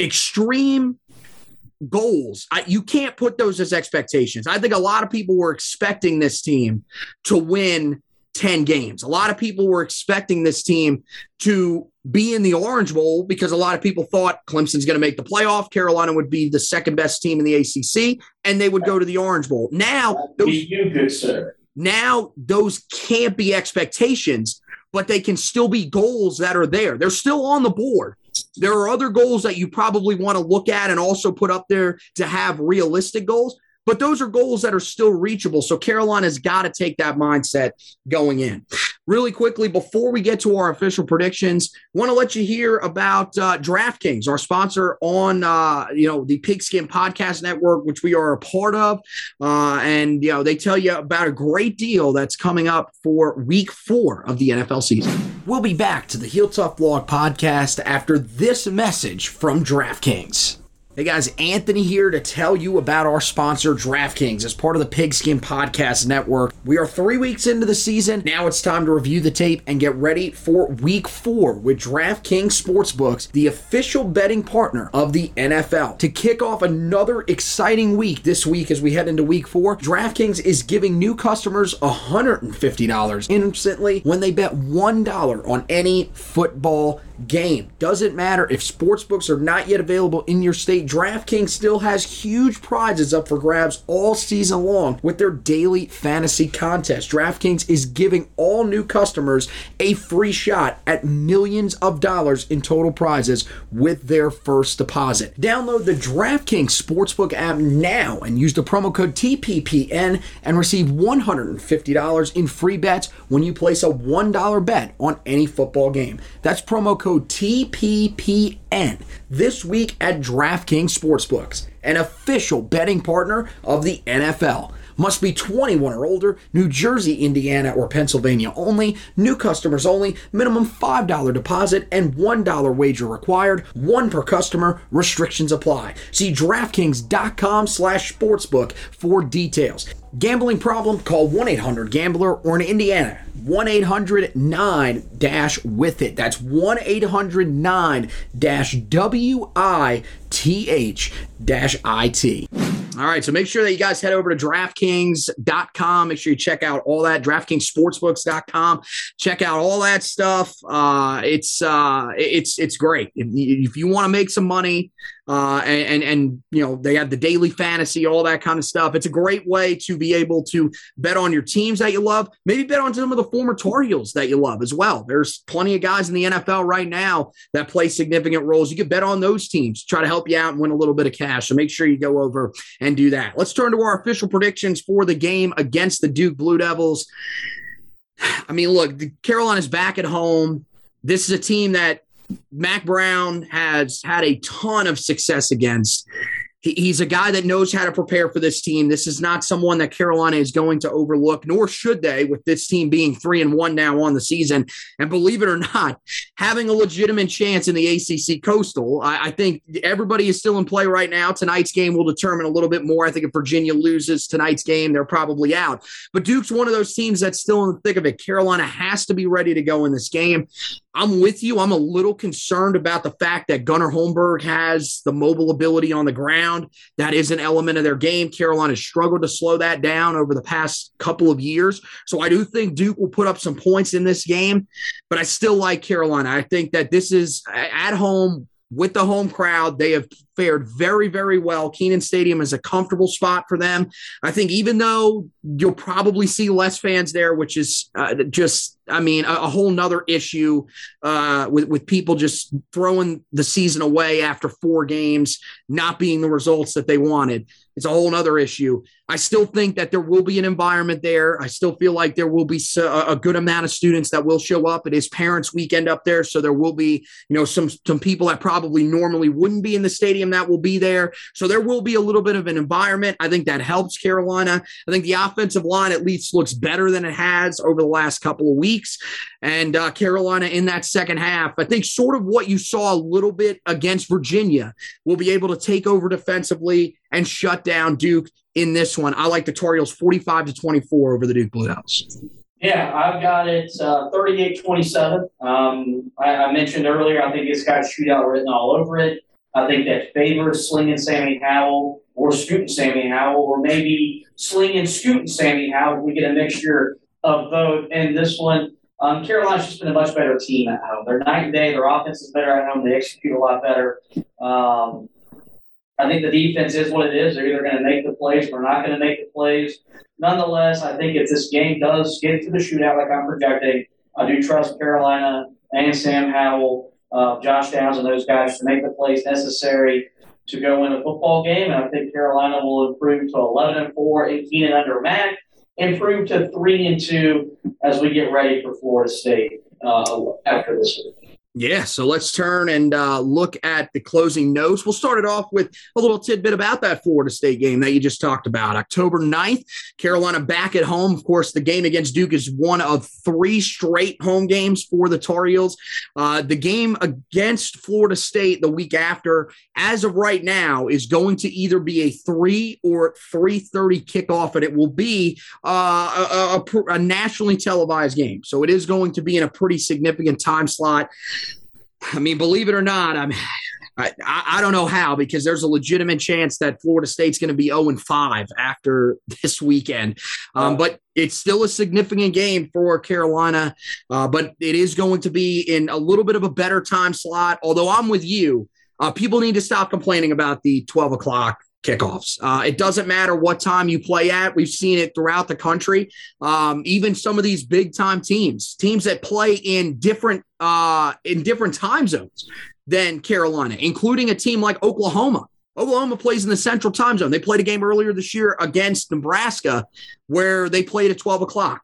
extreme goals. I, you can't put those as expectations. I think a lot of people were expecting this team to win 10 games. A lot of people were expecting this team to be in the Orange Bowl because a lot of people thought Clemson's going to make the playoff. Carolina would be the second best team in the ACC, and they would go to the Orange Bowl. Now, those, you good sir. Now those can't be expectations, but they can still be goals that are there. They're still on the board. There are other goals that you probably want to look at and also put up there to have realistic goals. But those are goals that are still reachable. So Carolina's got to take that mindset going in. Really quickly, before we get to our official predictions, want to let you hear about uh, DraftKings, our sponsor on uh, you know the Pigskin Podcast Network, which we are a part of, uh, and you know they tell you about a great deal that's coming up for Week Four of the NFL season. We'll be back to the Heel Tough Blog podcast after this message from DraftKings. Hey guys, Anthony here to tell you about our sponsor, DraftKings, as part of the Pigskin Podcast Network. We are three weeks into the season. Now it's time to review the tape and get ready for week four with DraftKings Sportsbooks, the official betting partner of the NFL. To kick off another exciting week this week as we head into week four, DraftKings is giving new customers $150 instantly when they bet $1 on any football game. Doesn't matter if sportsbooks are not yet available in your state, DraftKings still has huge prizes up for grabs all season long with their daily fantasy contest. DraftKings is giving all new customers a free shot at millions of dollars in total prizes with their first deposit. Download the DraftKings Sportsbook app now and use the promo code TPPN and receive $150 in free bets when you place a $1 bet on any football game. That's promo code code TPPN this week at DraftKings Sportsbooks, an official betting partner of the NFL. Must be 21 or older, New Jersey, Indiana, or Pennsylvania only, new customers only, minimum $5 deposit and $1 wager required, one per customer, restrictions apply. See DraftKings.com slash sportsbook for details. Gambling problem? Call 1 800 Gambler or in Indiana, 1 800 9 with it. That's 1 800 9 W I T H I T. All right, so make sure that you guys head over to DraftKings.com. Make sure you check out all that. DraftKingsSportsbooks.com. Check out all that stuff. Uh, it's uh, it's it's great. If, if you want to make some money, uh, and, and, and you know they have the daily fantasy, all that kind of stuff. It's a great way to be able to bet on your teams that you love. Maybe bet on some of the former Tar Heels that you love as well. There's plenty of guys in the NFL right now that play significant roles. You could bet on those teams, try to help you out and win a little bit of cash. So make sure you go over and do that. Let's turn to our official predictions for the game against the Duke Blue Devils. I mean, look, Carolina's back at home. This is a team that Mack Brown has had a ton of success against he's a guy that knows how to prepare for this team. This is not someone that Carolina is going to overlook, nor should they, with this team being three and one now on the season. And believe it or not, having a legitimate chance in the ACC Coastal. I, I think everybody is still in play right now. Tonight's game will determine a little bit more. I think if Virginia loses tonight's game, they're probably out. But Duke's one of those teams that's still in the thick of it. Carolina has to be ready to go in this game. I'm with you. I'm a little concerned about the fact that Gunnar Holmberg has the mobile ability on the ground. That is an element of their game. Carolina has struggled to slow that down over the past couple of years. So I do think Duke will put up some points in this game, but I still like Carolina. I think that this is at home with the home crowd. They have fared very, very well. Kenan Stadium is a comfortable spot for them. I think even though you'll probably see less fans there, which is uh, just I mean, a, a whole nother issue uh, with with people just throwing the season away after four games, not being the results that they wanted. It's a whole other issue. I still think that there will be an environment there. I still feel like there will be a good amount of students that will show up. It is Parents Weekend up there, so there will be, you know, some some people that probably normally wouldn't be in the stadium that will be there. So there will be a little bit of an environment. I think that helps Carolina. I think the offensive line at least looks better than it has over the last couple of weeks. And uh, Carolina in that second half, I think sort of what you saw a little bit against Virginia will be able to take over defensively and shut down Duke in this one. I like the Tar Heels 45 to 24 over the Duke Blue Devils. Yeah, I've got it uh, 38 27. Um, I, I, mentioned earlier, I think it's got shootout written all over it. I think that favors slinging Sammy Howell or scooting Sammy Howell, or maybe slinging scooting Sammy Howell. We get a mixture of both. And this one, um, Carolina's just been a much better team at home. They're night and day. Their offense is better at home. They execute a lot better. Um, I think the defense is what it is. They're either going to make the plays or not going to make the plays. Nonetheless, I think if this game does get to the shootout like I'm projecting, I do trust Carolina and Sam Howell, uh, Josh Downs, and those guys to make the plays necessary to go win a football game. And I think Carolina will improve to 11 and 4 in and under Mack, improve to 3 and 2 as we get ready for Florida State uh, after this week. Yeah, so let's turn and uh, look at the closing notes. We'll start it off with a little tidbit about that Florida State game that you just talked about. October 9th, Carolina back at home. Of course, the game against Duke is one of three straight home games for the Tar Heels. Uh, the game against Florida State the week after, as of right now, is going to either be a 3 or 3.30 kickoff, and it will be uh, a, a, a nationally televised game. So it is going to be in a pretty significant time slot. I mean, believe it or not, I'm. I, I don't know how because there's a legitimate chance that Florida State's going to be 0 and 5 after this weekend. Um, but it's still a significant game for Carolina. Uh, but it is going to be in a little bit of a better time slot. Although I'm with you, uh, people need to stop complaining about the 12 o'clock kickoffs. Uh, it doesn't matter what time you play at. We've seen it throughout the country. Um, even some of these big time teams, teams that play in different uh, in different time zones than Carolina, including a team like Oklahoma. Oklahoma plays in the central time zone. They played a game earlier this year against Nebraska where they played at 12 o'clock.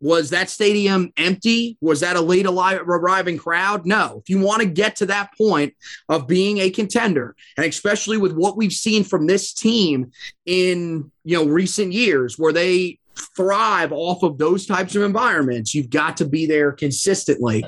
Was that stadium empty? Was that a late arriving crowd? No. If you want to get to that point of being a contender, and especially with what we've seen from this team in you know recent years, where they thrive off of those types of environments, you've got to be there consistently.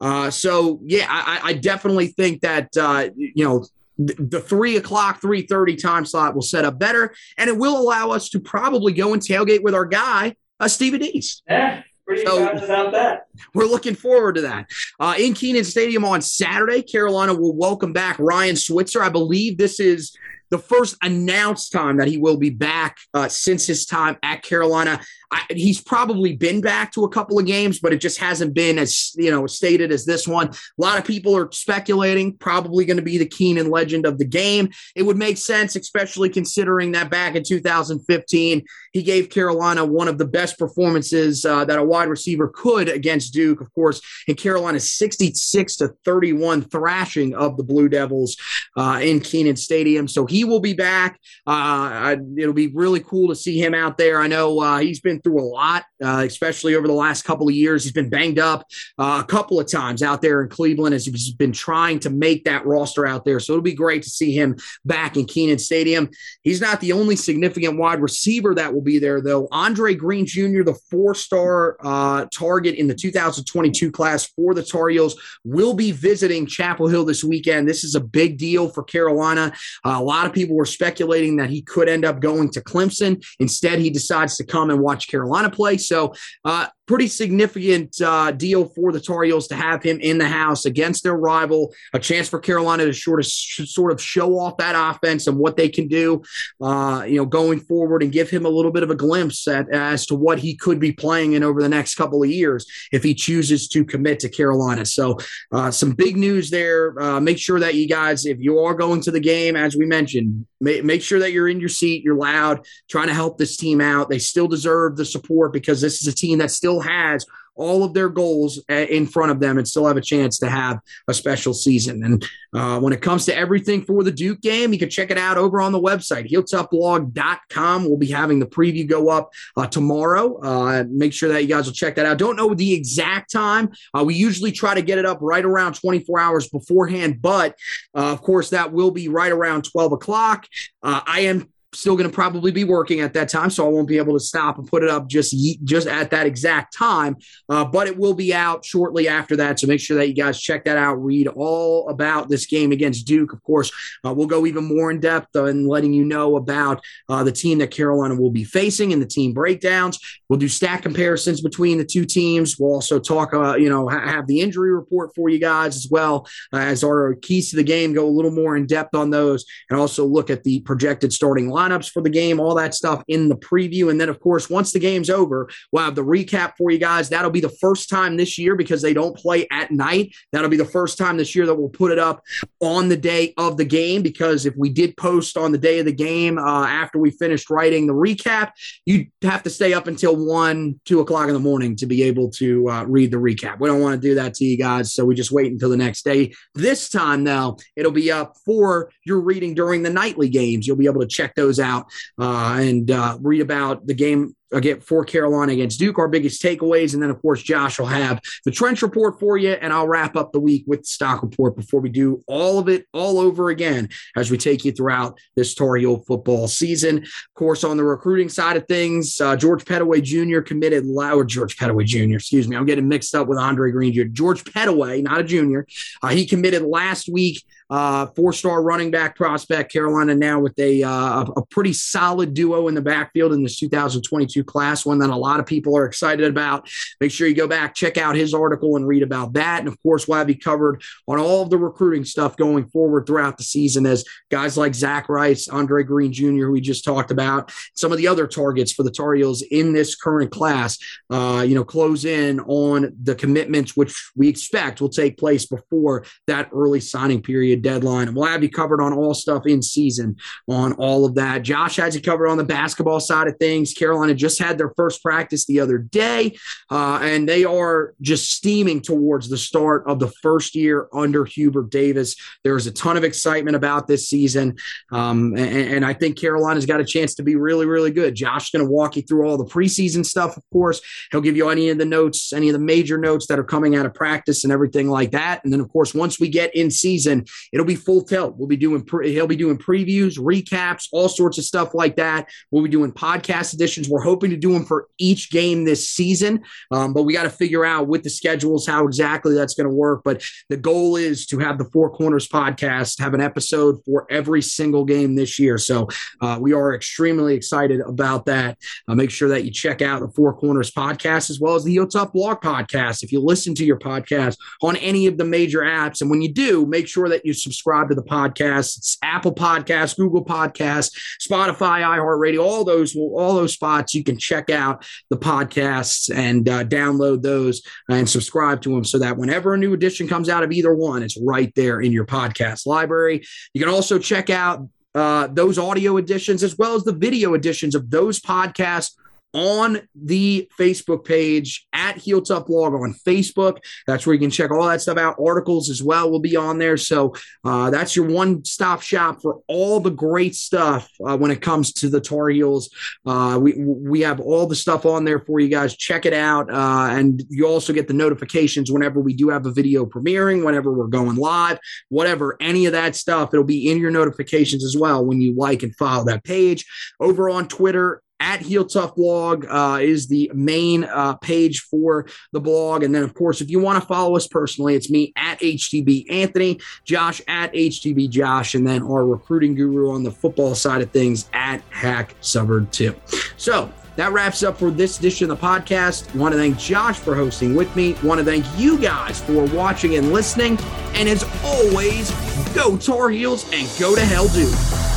Uh, so yeah, I, I, definitely think that uh, you know the three o'clock, three thirty time slot will set up better, and it will allow us to probably go and tailgate with our guy uh, Stevie D's. Yeah. Pretty so, about that. We're looking forward to that. Uh, in Kenan Stadium on Saturday, Carolina will welcome back Ryan Switzer. I believe this is the first announced time that he will be back uh, since his time at Carolina. I, he's probably been back to a couple of games, but it just hasn't been as you know stated as this one. A lot of people are speculating probably going to be the Kenan legend of the game. It would make sense, especially considering that back in 2015 he gave Carolina one of the best performances uh, that a wide receiver could against Duke. Of course, in Carolina's 66 to 31 thrashing of the Blue Devils uh, in Kenan Stadium. So he will be back. Uh, it'll be really cool to see him out there. I know uh, he's been through a lot, uh, especially over the last couple of years. He's been banged up uh, a couple of times out there in Cleveland as he's been trying to make that roster out there. So it'll be great to see him back in Kenan Stadium. He's not the only significant wide receiver that will be there, though. Andre Greene Jr., the four star uh, target in the 2022 class for the Tar Heels, will be visiting Chapel Hill this weekend. This is a big deal for Carolina. Uh, a lot of people were speculating that he could end up going to Clemson. Instead, he decides to come and watch Carolina play. So uh, pretty significant uh, deal for the Tar Heels to have him in the house against their rival. A chance for Carolina to sort of sort of show off that offense and what they can do, uh, you know, going forward, and give him a little bit of a glimpse at, as to what he could be playing in over the next couple of years if he chooses to commit to Carolina. So, uh, some big news there. Uh, make sure that you guys, if you are going to the game, as we mentioned, make, make sure that you're in your seat, you're loud, trying to help this team out. They still deserve the support because this is a team that still has all of their goals uh, in front of them and still have a chance to have a special season. And uh, when it comes to everything for the Duke game, you can check it out over on the website, heeltopblog.com. We'll be having the preview go up uh, tomorrow. Uh, make sure that you guys will check that out. Don't know the exact time. Uh, we usually try to get it up right around 24 hours beforehand, but uh, of course, that will be right around 12 o'clock. I am still going to probably be working at that time, so I won't be able to stop and put it up just just at that exact time. Uh, but it will be out shortly after that, so make sure that you guys check that out. Read all about this game against Duke. Of course, uh, we'll go even more in depth in letting you know about uh, the team that Carolina will be facing and the team breakdowns. We'll do stat comparisons between the two teams. We'll also talk, uh, you know, ha- have the injury report for you guys as well uh, as our keys to the game. Go a little more in depth on those, and also look at the projected starting line lineups for the game, all that stuff in the preview. And then, of course, once the game's over, we'll have the recap for you guys. That'll be the first time this year because they don't play at night. That'll be the first time this year that we'll put it up on the day of the game because if we did post on the day of the game uh, after we finished writing the recap, you'd have to stay up until one, two o'clock in the morning to be able to uh, read the recap. We don't want to do that to you guys. So we just wait until the next day. This time, though, it'll be up for your reading during the nightly games. You'll be able to check those out uh, and uh, read about the game again for Carolina against Duke, our biggest takeaways. And then, of course, Josh will have the trench report for you. And I'll wrap up the week with the stock report before we do all of it all over again as we take you throughout this Tar Heel football season. Of course, on the recruiting side of things, uh, George Pettaway Jr. committed, or George Pettaway Jr., excuse me, I'm getting mixed up with Andre Greene Jr. George Pettaway, not a junior. Uh, he committed last week. Uh, four-star running back prospect, Carolina now with a, uh, a pretty solid duo in the backfield in this 2022 class, one that a lot of people are excited about. Make sure you go back, check out his article, and read about that. And of course, we'll have you covered on all of the recruiting stuff going forward throughout the season as guys like Zach Rice, Andre Greene Jr., who we just talked about, some of the other targets for the Tar Heels in this current class, uh, you know, close in on the commitments which we expect will take place before that early signing period deadline. And we'll have you covered on all stuff in season on all of that. Josh has you covered on the basketball side of things. Carolina just had their first practice the other day, uh, and they are just steaming towards the start of the first year under Hubert Davis. There's a ton of excitement about this season, um, and, and, I think Carolina's got a chance to be really, really good. Josh's going to walk you through all the preseason stuff, of course. He'll give you any of the notes, any of the major notes that are coming out of practice and everything like that. And then, of course, once we get in season, it'll be full tilt. We'll be doing pre- he'll be doing previews, recaps, all sorts of stuff like that. We'll be doing podcast editions. We're hoping hoping to do them for each game this season, um, but we got to figure out with the schedules how exactly that's going to work. But the goal is to have the Four Corners podcast have an episode for every single game this year. So uh, we are extremely excited about that. Uh, make sure that you check out the Four Corners podcast as well as the Heel Tough Blog podcast. If you listen to your podcast on any of the major apps, and when you do, make sure that you subscribe to the podcast. It's Apple Podcasts, Google Podcasts, Spotify, iHeartRadio, all those all those spots you can check out the podcasts and uh, download those and subscribe to them so that whenever a new edition comes out of either one, it's right there in your podcast library. You can also check out uh, those audio editions as well as the video editions of those podcasts on the Facebook page at Heel Tough Blog on Facebook. That's where you can check all that stuff out. Articles as well will be on there. So uh, that's your one stop shop for all the great stuff uh, when it comes to the Tar Heels. Uh, we, we have all the stuff on there for you guys. Check it out. Uh, and you also get the notifications whenever we do have a video premiering, whenever we're going live, whatever, any of that stuff. It'll be in your notifications as well when you like and follow that page. Over on Twitter, at Heel Tough Blog uh, is the main uh, page for the blog. And then, of course, if you want to follow us personally, it's me at HTB Anthony, Josh at HTB Josh, and then our recruiting guru on the football side of things at Hack Suburb 2. So, that wraps up for this edition of the podcast. Want to thank Josh for hosting with me. Want to thank you guys for watching and listening. And as always, go Tar Heels and go to hell, dude.